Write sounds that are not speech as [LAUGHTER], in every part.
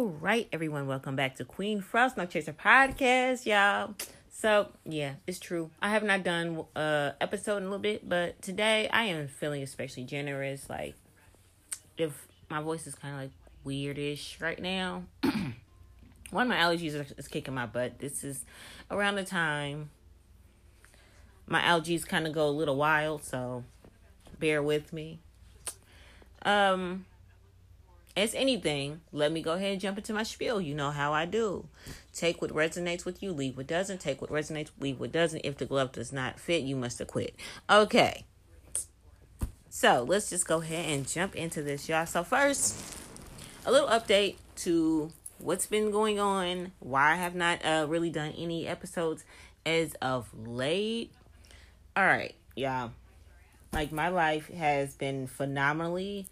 All right, everyone, welcome back to Queen Frost No Chaser podcast, y'all. So yeah, it's true. I have not done a episode in a little bit, but today I am feeling especially generous. Like, if my voice is kind of like weirdish right now, [CLEARS THROAT] one of my allergies is kicking my butt. This is around the time my allergies kind of go a little wild, so bear with me. Um, as anything, let me go ahead and jump into my spiel. You know how I do. Take what resonates with you, leave what doesn't. Take what resonates, leave what doesn't. If the glove does not fit, you must acquit. Okay. So let's just go ahead and jump into this, y'all. So, first, a little update to what's been going on, why I have not uh, really done any episodes as of late. All right, y'all. Like, my life has been phenomenally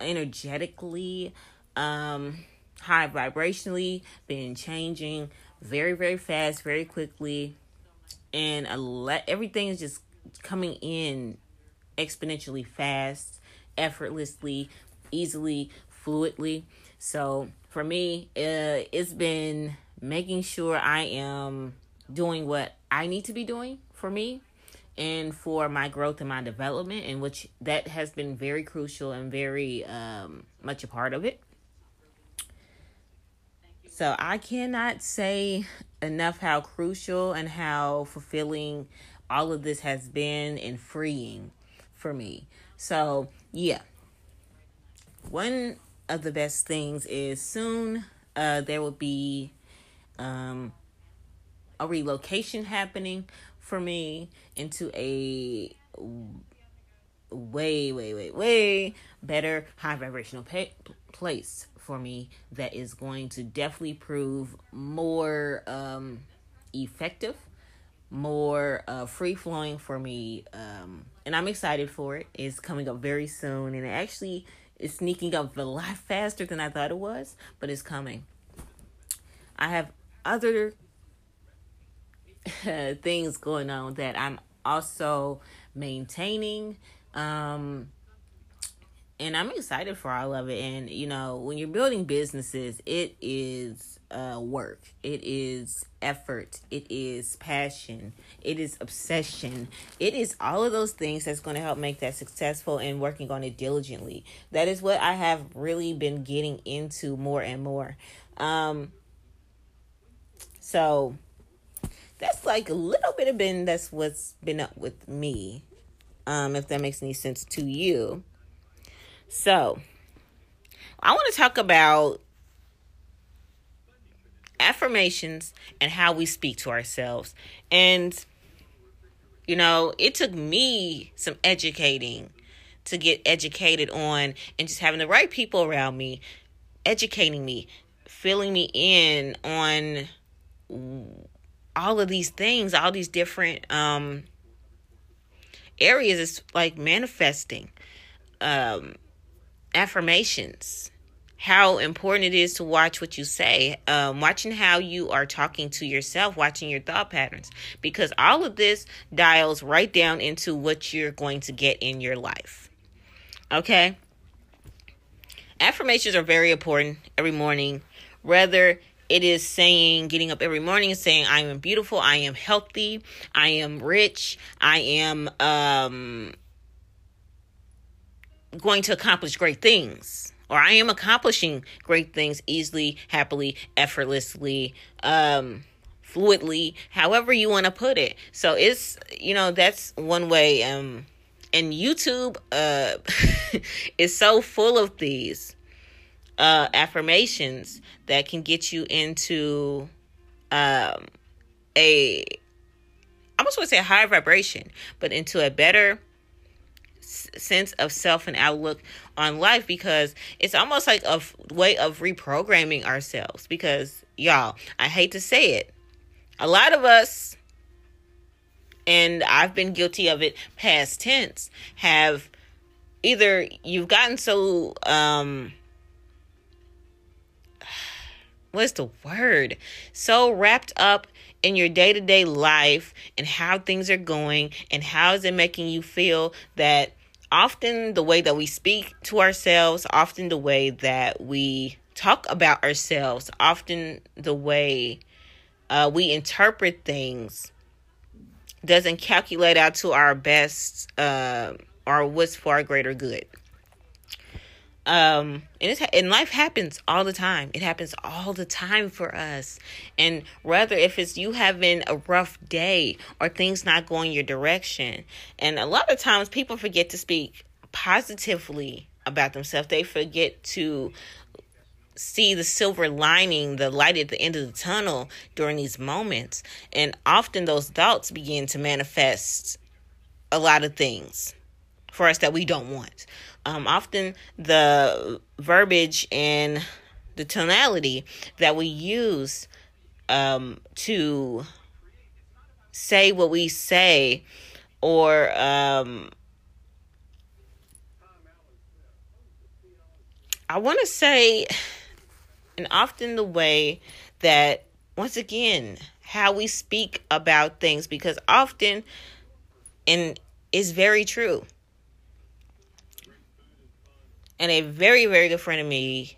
energetically, um, high vibrationally, been changing very, very fast, very quickly, and a le- everything is just coming in exponentially fast, effortlessly, easily, fluidly. So for me, uh, it's been making sure I am doing what I need to be doing for me and for my growth and my development, and which that has been very crucial and very um, much a part of it. So I cannot say enough how crucial and how fulfilling all of this has been and freeing for me. So, yeah. One of the best things is soon uh, there will be um, a relocation happening for me into a way, way, way, way better high vibrational pay- place for me that is going to definitely prove more um, effective, more uh, free flowing for me. Um, and I'm excited for it. It's coming up very soon, and it actually is sneaking up a lot faster than I thought it was, but it's coming. I have other [LAUGHS] things going on that I'm also maintaining. Um, and I'm excited for all of it. And, you know, when you're building businesses, it is uh, work, it is effort, it is passion, it is obsession, it is all of those things that's going to help make that successful and working on it diligently. That is what I have really been getting into more and more. Um, so, that's like a little bit of been that's what's been up with me um if that makes any sense to you. So i want to talk about affirmations and how we speak to ourselves. And you know it took me some educating to get educated on and just having the right people around me educating me filling me in on all of these things, all these different um areas is like manifesting um affirmations. How important it is to watch what you say um watching how you are talking to yourself watching your thought patterns because all of this dials right down into what you're going to get in your life. Okay? Affirmations are very important every morning whether it is saying, getting up every morning and saying, I am beautiful, I am healthy, I am rich, I am um, going to accomplish great things. Or I am accomplishing great things easily, happily, effortlessly, um, fluidly, however you want to put it. So it's, you know, that's one way. Um, and YouTube uh, [LAUGHS] is so full of these uh, affirmations that can get you into um, a I almost want to say higher vibration, but into a better s- sense of self and outlook on life because it's almost like a f- way of reprogramming ourselves. Because y'all, I hate to say it, a lot of us, and I've been guilty of it past tense, have either you've gotten so um what's the word? So wrapped up in your day to day life and how things are going and how is it making you feel that often the way that we speak to ourselves, often the way that we talk about ourselves, often the way uh, we interpret things doesn't calculate out to our best uh, or what's for our greater good. Um, and it's and life happens all the time. It happens all the time for us. And rather if it's you having a rough day or things not going your direction, and a lot of times people forget to speak positively about themselves. They forget to see the silver lining, the light at the end of the tunnel during these moments. And often those thoughts begin to manifest a lot of things for us that we don't want. Um, often the verbiage and the tonality that we use um, to say what we say or um, I want to say, and often the way that, once again, how we speak about things, because often, and is very true. And a very, very good friend of me,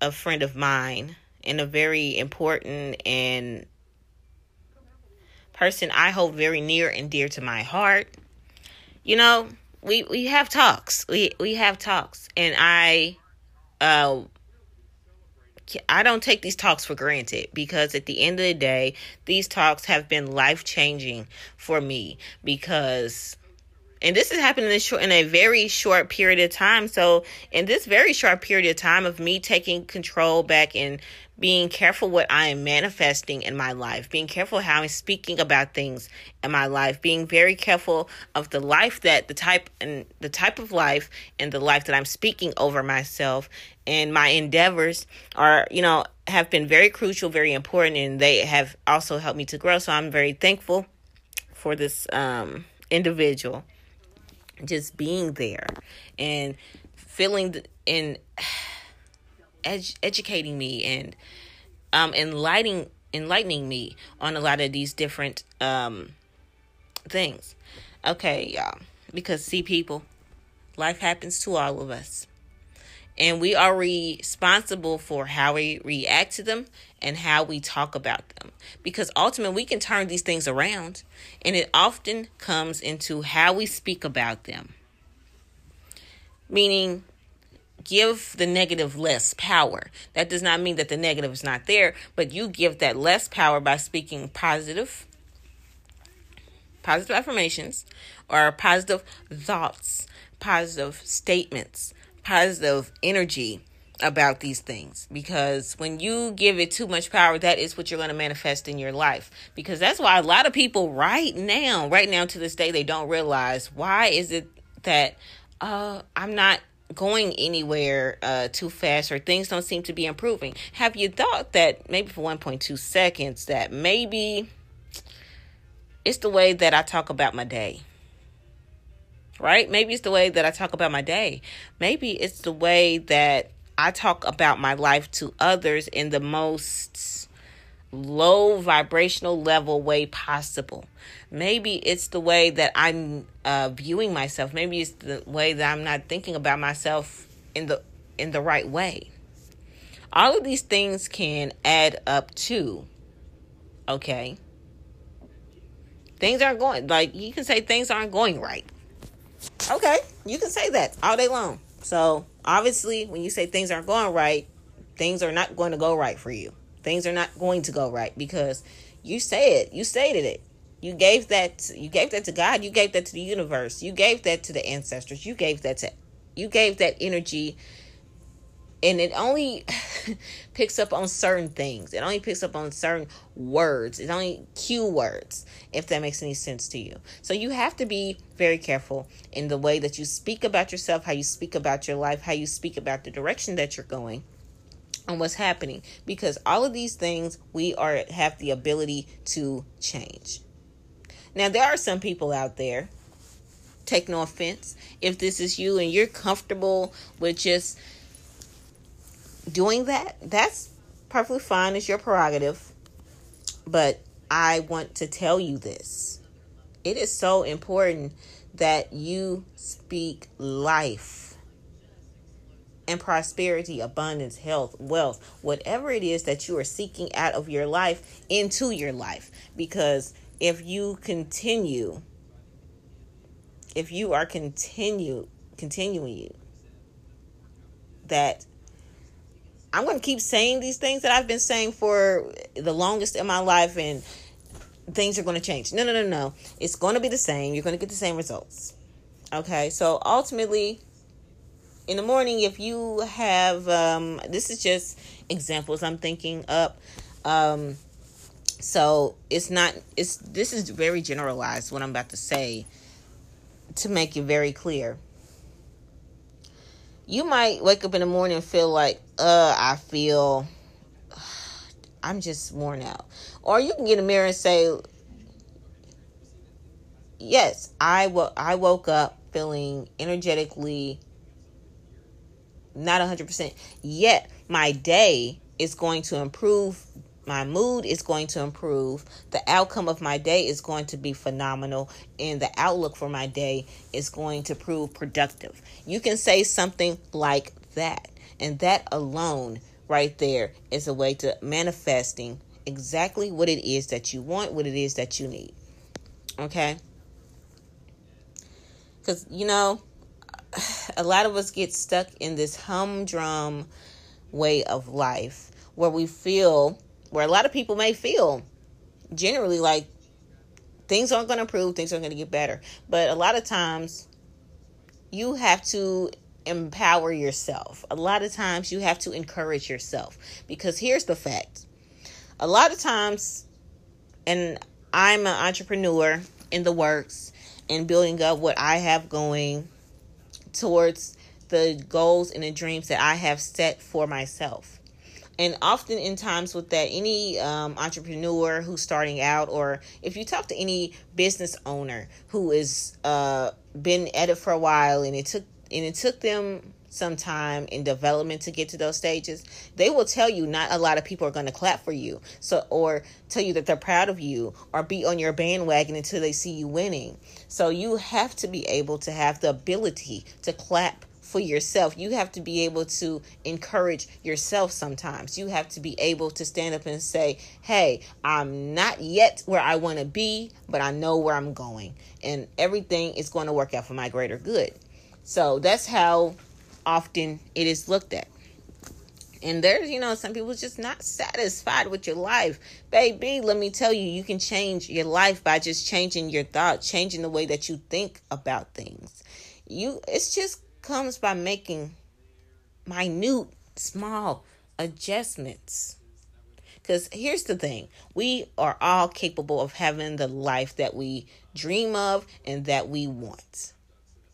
a friend of mine, and a very important and person I hold very near and dear to my heart. You know, we we have talks. We we have talks, and I uh, I don't take these talks for granted because at the end of the day, these talks have been life changing for me because and this is happening in, short, in a very short period of time. So, in this very short period of time of me taking control back and being careful what I am manifesting in my life, being careful how I'm speaking about things in my life, being very careful of the life that the type and the type of life and the life that I'm speaking over myself and my endeavors are, you know, have been very crucial, very important, and they have also helped me to grow. So I'm very thankful for this um, individual just being there and feeling and [SIGHS] ed- educating me and um enlightening enlightening me on a lot of these different um things. Okay, y'all. Because see people, life happens to all of us. And we are responsible for how we react to them and how we talk about them. Because ultimately, we can turn these things around, and it often comes into how we speak about them. Meaning, give the negative less power. That does not mean that the negative is not there, but you give that less power by speaking positive positive affirmations or positive thoughts, positive statements, positive energy about these things. Because when you give it too much power that is what you're going to manifest in your life. Because that's why a lot of people right now right now to this day they don't realize why is it that uh I'm not going anywhere uh too fast or things don't seem to be improving. Have you thought that maybe for 1.2 seconds that maybe it's the way that I talk about my day? Right? Maybe it's the way that I talk about my day. Maybe it's the way that I talk about my life to others in the most low vibrational level way possible. Maybe it's the way that I'm uh, viewing myself. Maybe it's the way that I'm not thinking about myself in the in the right way. All of these things can add up to okay. Things aren't going like you can say things aren't going right. Okay, you can say that all day long. So obviously, when you say things aren't going right, things are not going to go right for you. Things are not going to go right because you said it. you stated it. You gave that you gave that to God, you gave that to the universe, you gave that to the ancestors, you gave that to you gave that energy and it only [LAUGHS] picks up on certain things. It only picks up on certain words. It only cue words, if that makes any sense to you. So you have to be very careful in the way that you speak about yourself, how you speak about your life, how you speak about the direction that you're going and what's happening because all of these things we are have the ability to change. Now there are some people out there take no offense if this is you and you're comfortable with just doing that that's perfectly fine. It's your prerogative. But i want to tell you this. It is so important that you speak life and prosperity, abundance, health, wealth, whatever it is that you are seeking out of your life into your life. Because if you continue, if you are continue continuing that I'm going to keep saying these things that I've been saying for the longest in my life and things are going to change. No, no, no, no. It's going to be the same. You're going to get the same results. Okay? So ultimately in the morning if you have um this is just examples I'm thinking up um so it's not it's this is very generalized what I'm about to say to make it very clear you might wake up in the morning and feel like uh I feel [SIGHS] I'm just worn out or you can get a mirror and say yes I wo- I woke up feeling energetically not 100%. Yet my day is going to improve. My mood is going to improve. The outcome of my day is going to be phenomenal. And the outlook for my day is going to prove productive. You can say something like that. And that alone, right there, is a way to manifesting exactly what it is that you want, what it is that you need. Okay? Because, you know, a lot of us get stuck in this humdrum way of life where we feel, where a lot of people may feel generally like things aren't going to improve, things aren't going to get better. But a lot of times you have to empower yourself. A lot of times you have to encourage yourself because here's the fact. A lot of times, and I'm an entrepreneur in the works and building up what I have going towards the goals and the dreams that I have set for myself. And often, in times with that, any um, entrepreneur who's starting out, or if you talk to any business owner who has uh, been at it for a while, and it took and it took them some time in development to get to those stages, they will tell you not a lot of people are going to clap for you. So or tell you that they're proud of you or be on your bandwagon until they see you winning. So you have to be able to have the ability to clap for yourself. You have to be able to encourage yourself sometimes. You have to be able to stand up and say, Hey, I'm not yet where I want to be, but I know where I'm going. And everything is going to work out for my greater good. So that's how often it is looked at. And there's, you know, some people just not satisfied with your life. Baby, let me tell you, you can change your life by just changing your thought, changing the way that you think about things. You it's just comes by making minute, small adjustments. Because here's the thing we are all capable of having the life that we dream of and that we want.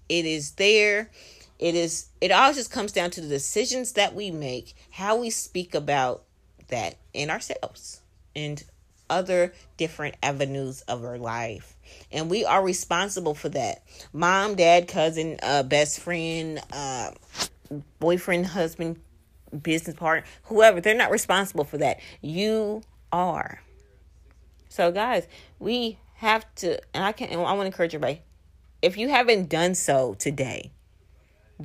It is there it is it all just comes down to the decisions that we make how we speak about that in ourselves and other different avenues of our life and we are responsible for that. Mom dad cousin uh best friend uh boyfriend husband business partner whoever they're not responsible for that. You are. So guys we have to and i can i want to encourage everybody if you haven't done so today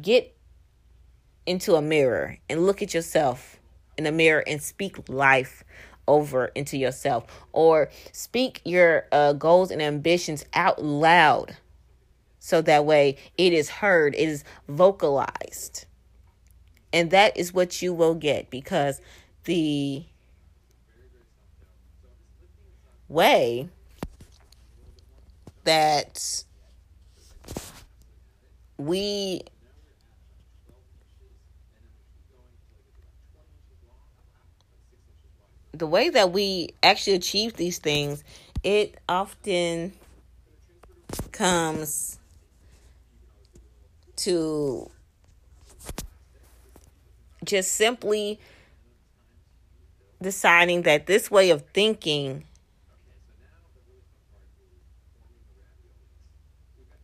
get into a mirror and look at yourself in the mirror and speak life over into yourself or speak your uh, goals and ambitions out loud so that way it is heard it is vocalized. And that is what you will get because the way that we the way that we actually achieve these things, it often comes to just simply deciding that this way of thinking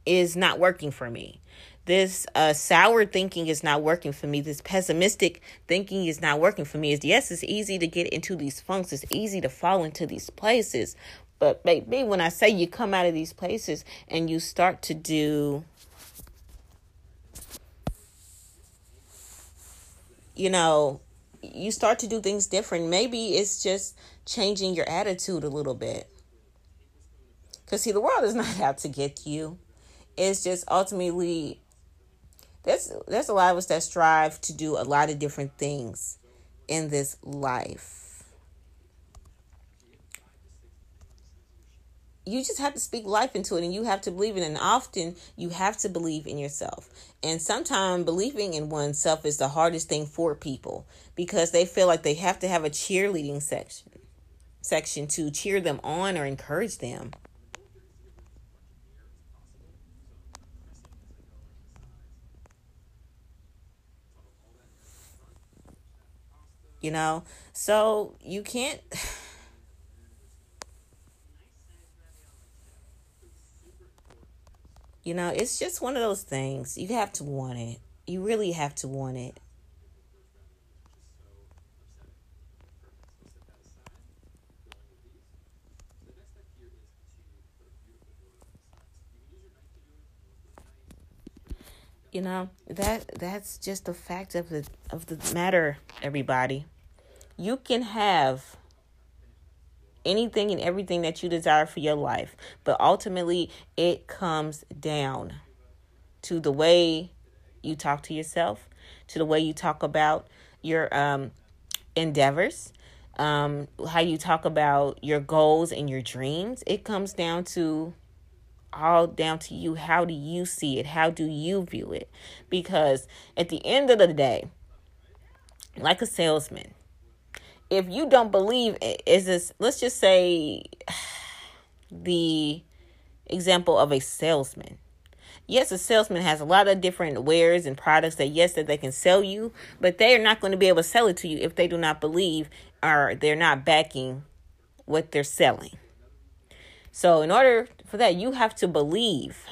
is not working for me this uh, sour thinking is not working for me. This pessimistic thinking is not working for me. Is yes, it's easy to get into these funks. It's easy to fall into these places. But baby, when I say you come out of these places and you start to do you know, you start to do things different. Maybe it's just changing your attitude a little bit. Because, see, the world is [LAUGHS] not out to get you. It's just ultimately, there's, there's a lot of us that strive to do a lot of different things in this life. You just have to speak life into it and you have to believe in it. And often you have to believe in yourself. And sometimes believing in oneself is the hardest thing for people because they feel like they have to have a cheerleading section section to cheer them on or encourage them you know so you can't [SIGHS] You know, it's just one of those things. You have to want it. You really have to want it. You know, that that's just the fact of the of the matter, everybody. You can have anything and everything that you desire for your life. But ultimately, it comes down to the way you talk to yourself, to the way you talk about your um, endeavors, um, how you talk about your goals and your dreams. It comes down to all down to you. How do you see it? How do you view it? Because at the end of the day, like a salesman, if you don't believe is this let's just say [SIGHS] the example of a salesman yes a salesman has a lot of different wares and products that yes that they can sell you but they are not going to be able to sell it to you if they do not believe or they're not backing what they're selling so in order for that you have to believe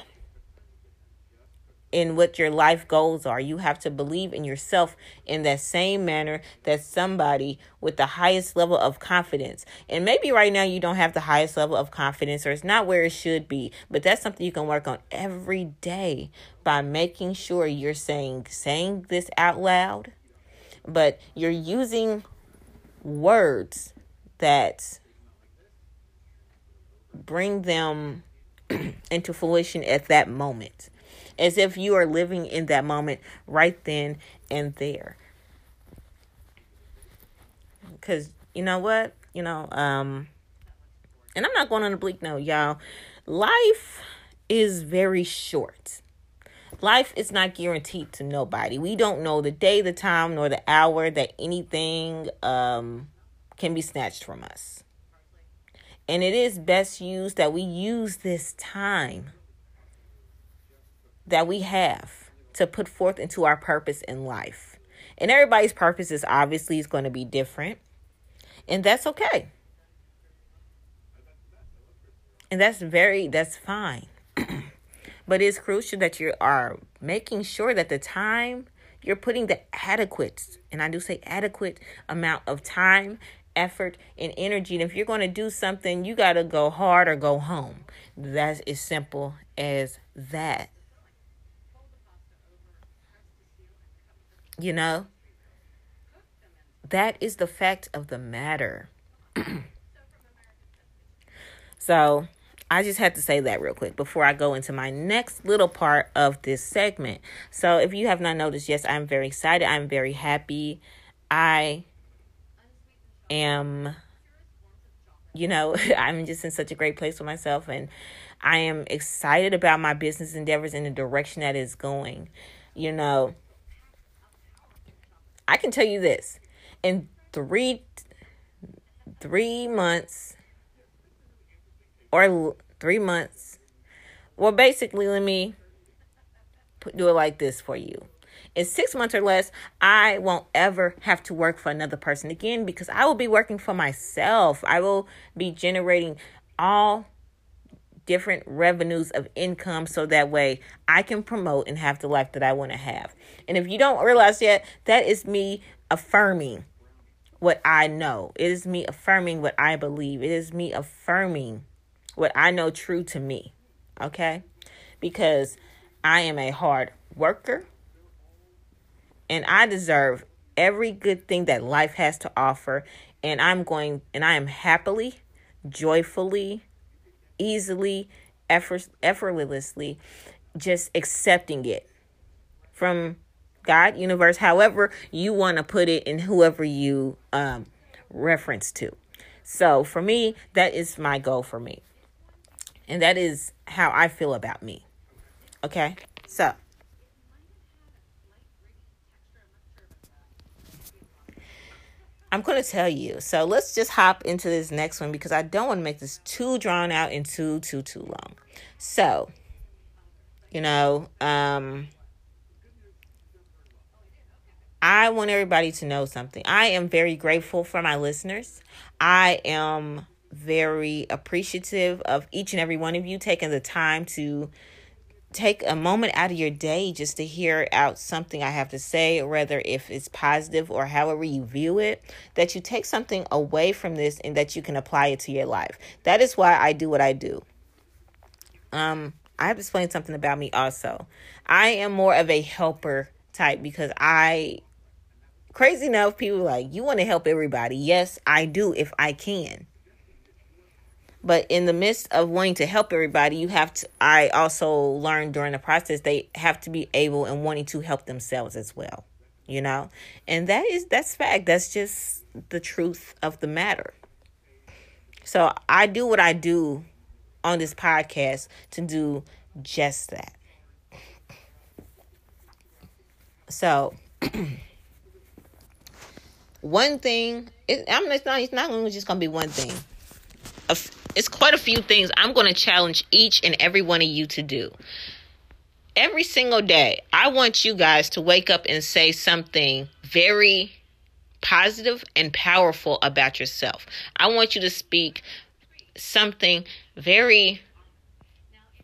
in what your life goals are. You have to believe in yourself in that same manner that somebody with the highest level of confidence. And maybe right now you don't have the highest level of confidence or it's not where it should be, but that's something you can work on every day by making sure you're saying saying this out loud, but you're using words that bring them [CLEARS THROAT] into fruition at that moment as if you are living in that moment right then and there. Because you know what? You know, um, and I'm not going on a bleak note, y'all. Life is very short. Life is not guaranteed to nobody. We don't know the day, the time, nor the hour that anything um, can be snatched from us. And it is best used that we use this time that we have to put forth into our purpose in life. And everybody's purpose is obviously is going to be different. And that's okay. And that's very that's fine. [CLEARS THROAT] but it's crucial that you are making sure that the time you're putting the adequate, and I do say adequate amount of time, effort, and energy. And if you're going to do something, you got to go hard or go home. That's as simple as that. You know? That is the fact of the matter. [CLEARS THROAT] so, I just had to say that real quick before I go into my next little part of this segment. So, if you have not noticed, yes, I'm very excited. I'm very happy. I am, you know, [LAUGHS] I'm just in such a great place with myself, and I am excited about my business endeavors in the direction that is going. You know, I can tell you this in three three months or three months. Well, basically, let me do it like this for you. In six months or less, I won't ever have to work for another person again because I will be working for myself. I will be generating all different revenues of income so that way I can promote and have the life that I want to have. And if you don't realize yet, that is me affirming what I know. It is me affirming what I believe. It is me affirming what I know true to me. Okay? Because I am a hard worker and I deserve every good thing that life has to offer. And I'm going, and I am happily, joyfully, easily, effort, effortlessly just accepting it from God, universe, however you want to put it, and whoever you um, reference to. So for me, that is my goal for me. And that is how I feel about me. Okay? So. I'm going to tell you. So let's just hop into this next one because I don't want to make this too drawn out and too, too, too long. So, you know, um, I want everybody to know something. I am very grateful for my listeners. I am very appreciative of each and every one of you taking the time to take a moment out of your day just to hear out something I have to say, whether if it's positive or however you view it, that you take something away from this and that you can apply it to your life. That is why I do what I do. Um, I have to explain something about me also. I am more of a helper type because I crazy enough people like you want to help everybody. Yes, I do if I can. But in the midst of wanting to help everybody, you have to I also learned during the process they have to be able and wanting to help themselves as well. You know? And that is that's fact. That's just the truth of the matter. So I do what I do on this podcast to do just that. So, [CLEARS THROAT] one thing, it, I'm it's not, it's not just to be one thing. It's quite a few things I'm going to challenge each and every one of you to do. Every single day, I want you guys to wake up and say something very positive and powerful about yourself. I want you to speak something very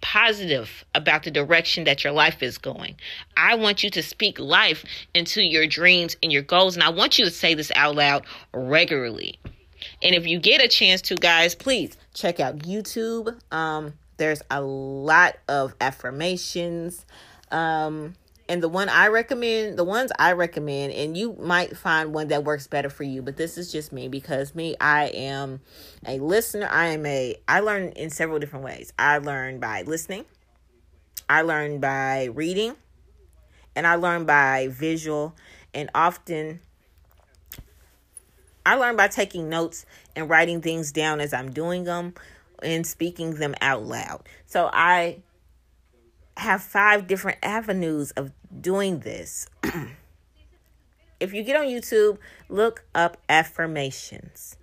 positive about the direction that your life is going. I want you to speak life into your dreams and your goals. And I want you to say this out loud regularly. And if you get a chance to, guys, please check out YouTube. Um, there's a lot of affirmations. Um, and the one I recommend, the ones I recommend, and you might find one that works better for you, but this is just me because me, I am a listener. I am a, I learn in several different ways. I learn by listening, I learn by reading, and I learn by visual, and often I learn by taking notes and writing things down as I'm doing them and speaking them out loud. So I have five different avenues of doing this. [CLEARS THROAT] if you get on YouTube, look up affirmations.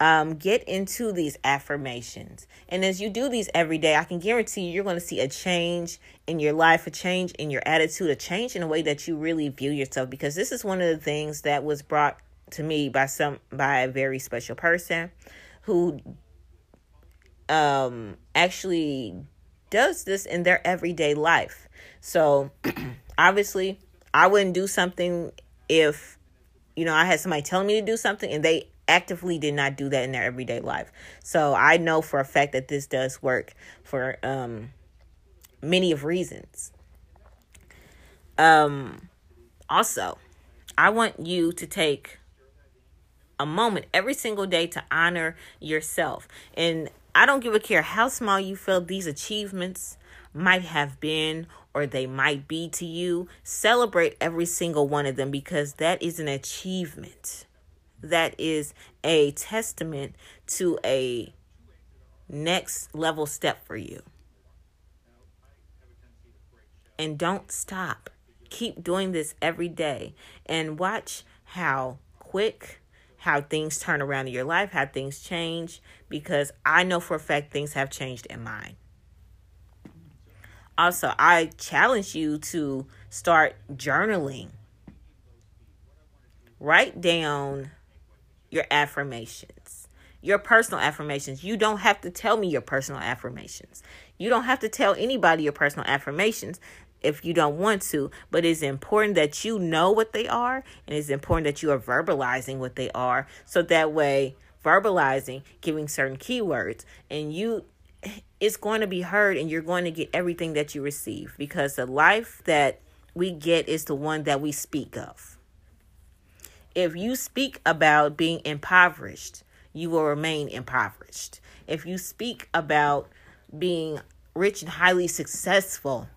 Um, get into these affirmations. And as you do these every day, I can guarantee you, you're going to see a change in your life, a change in your attitude, a change in the way that you really view yourself. Because this is one of the things that was brought to me by some by a very special person who um actually does this in their everyday life. So [CLEARS THROAT] obviously, I wouldn't do something if, you know, I had somebody telling me to do something and they actively did not do that in their everyday life. So I know for a fact that this does work for um, many of reasons. Um, also, I want you to take a moment every single day to honor yourself. And I don't give a care how small you feel these achievements might have been or they might be to you. Celebrate every single one of them because that is an achievement. That is a testament to a next level step for you. And don't stop. Keep doing this every day and watch how quick how things turn around in your life, how things change, because I know for a fact things have changed in mine. Also, I challenge you to start journaling. Write down your affirmations, your personal affirmations. You don't have to tell me your personal affirmations. You don't have to tell anybody your personal affirmations if you don't want to, but it's important that you know what they are and it's important that you are verbalizing what they are so that way verbalizing giving certain keywords and you it's going to be heard and you're going to get everything that you receive because the life that we get is the one that we speak of. If you speak about being impoverished, you will remain impoverished. If you speak about being rich and highly successful,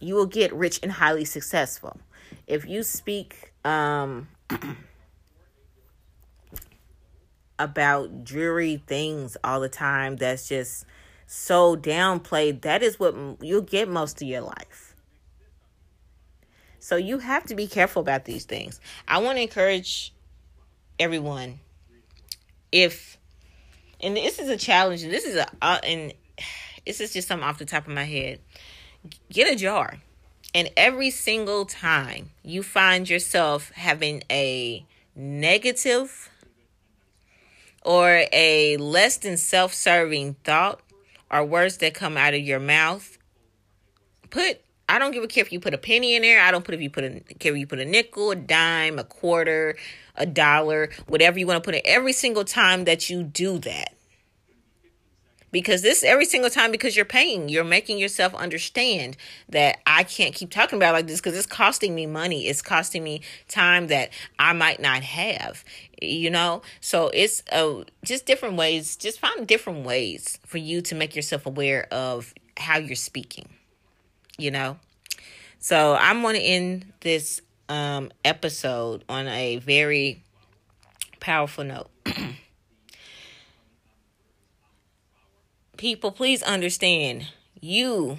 you will get rich and highly successful. If you speak um, [CLEARS THROAT] about dreary things all the time, that's just so downplayed, that is what you'll get most of your life. So you have to be careful about these things. I want to encourage everyone if and this is a challenge and this is a uh, and [SIGHS] this is just something off the top of my head. Get a jar. And every single time you find yourself having a negative or a less than self serving thought or words that come out of your mouth, put I don't give a care if you put a penny in there. I don't put if you put a care if you put a nickel, a dime, a quarter, a dollar, whatever you want to put in. Every single time that you do that, because this every single time because you're paying, you're making yourself understand that I can't keep talking about like this because it's costing me money. It's costing me time that I might not have. You know, so it's uh, just different ways. Just find different ways for you to make yourself aware of how you're speaking you know. So I'm going to end this um, episode on a very powerful note. [CLEARS THROAT] People, please understand you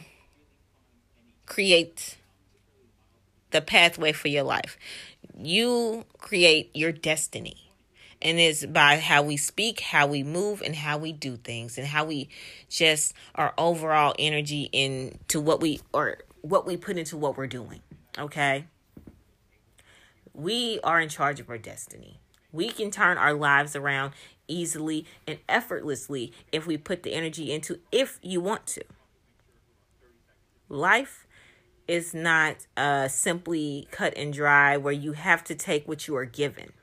create the pathway for your life. You create your destiny. And it's by how we speak, how we move, and how we do things, and how we just our overall energy into what we or what we put into what we're doing. Okay. We are in charge of our destiny. We can turn our lives around easily and effortlessly if we put the energy into if you want to. Life is not uh, simply cut and dry where you have to take what you are given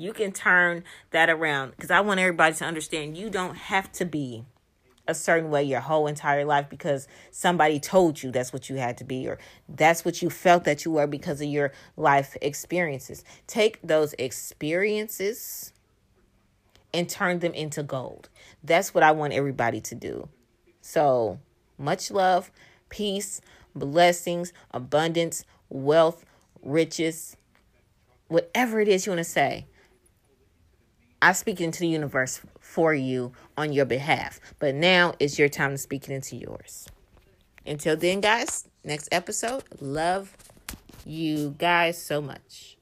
you can turn that around because I want everybody to understand you don't have to be a certain way your whole entire life because somebody told you that's what you had to be or that's what you felt that you were because of your life experiences. Take those experiences and turn them into gold. That's what I want everybody to do. So, much love, peace, blessings, abundance, wealth, riches, whatever it is you want to say. I speak into the universe for you on your behalf. But now it's your time to speak it into yours. Until then, guys, next episode. Love you guys so much.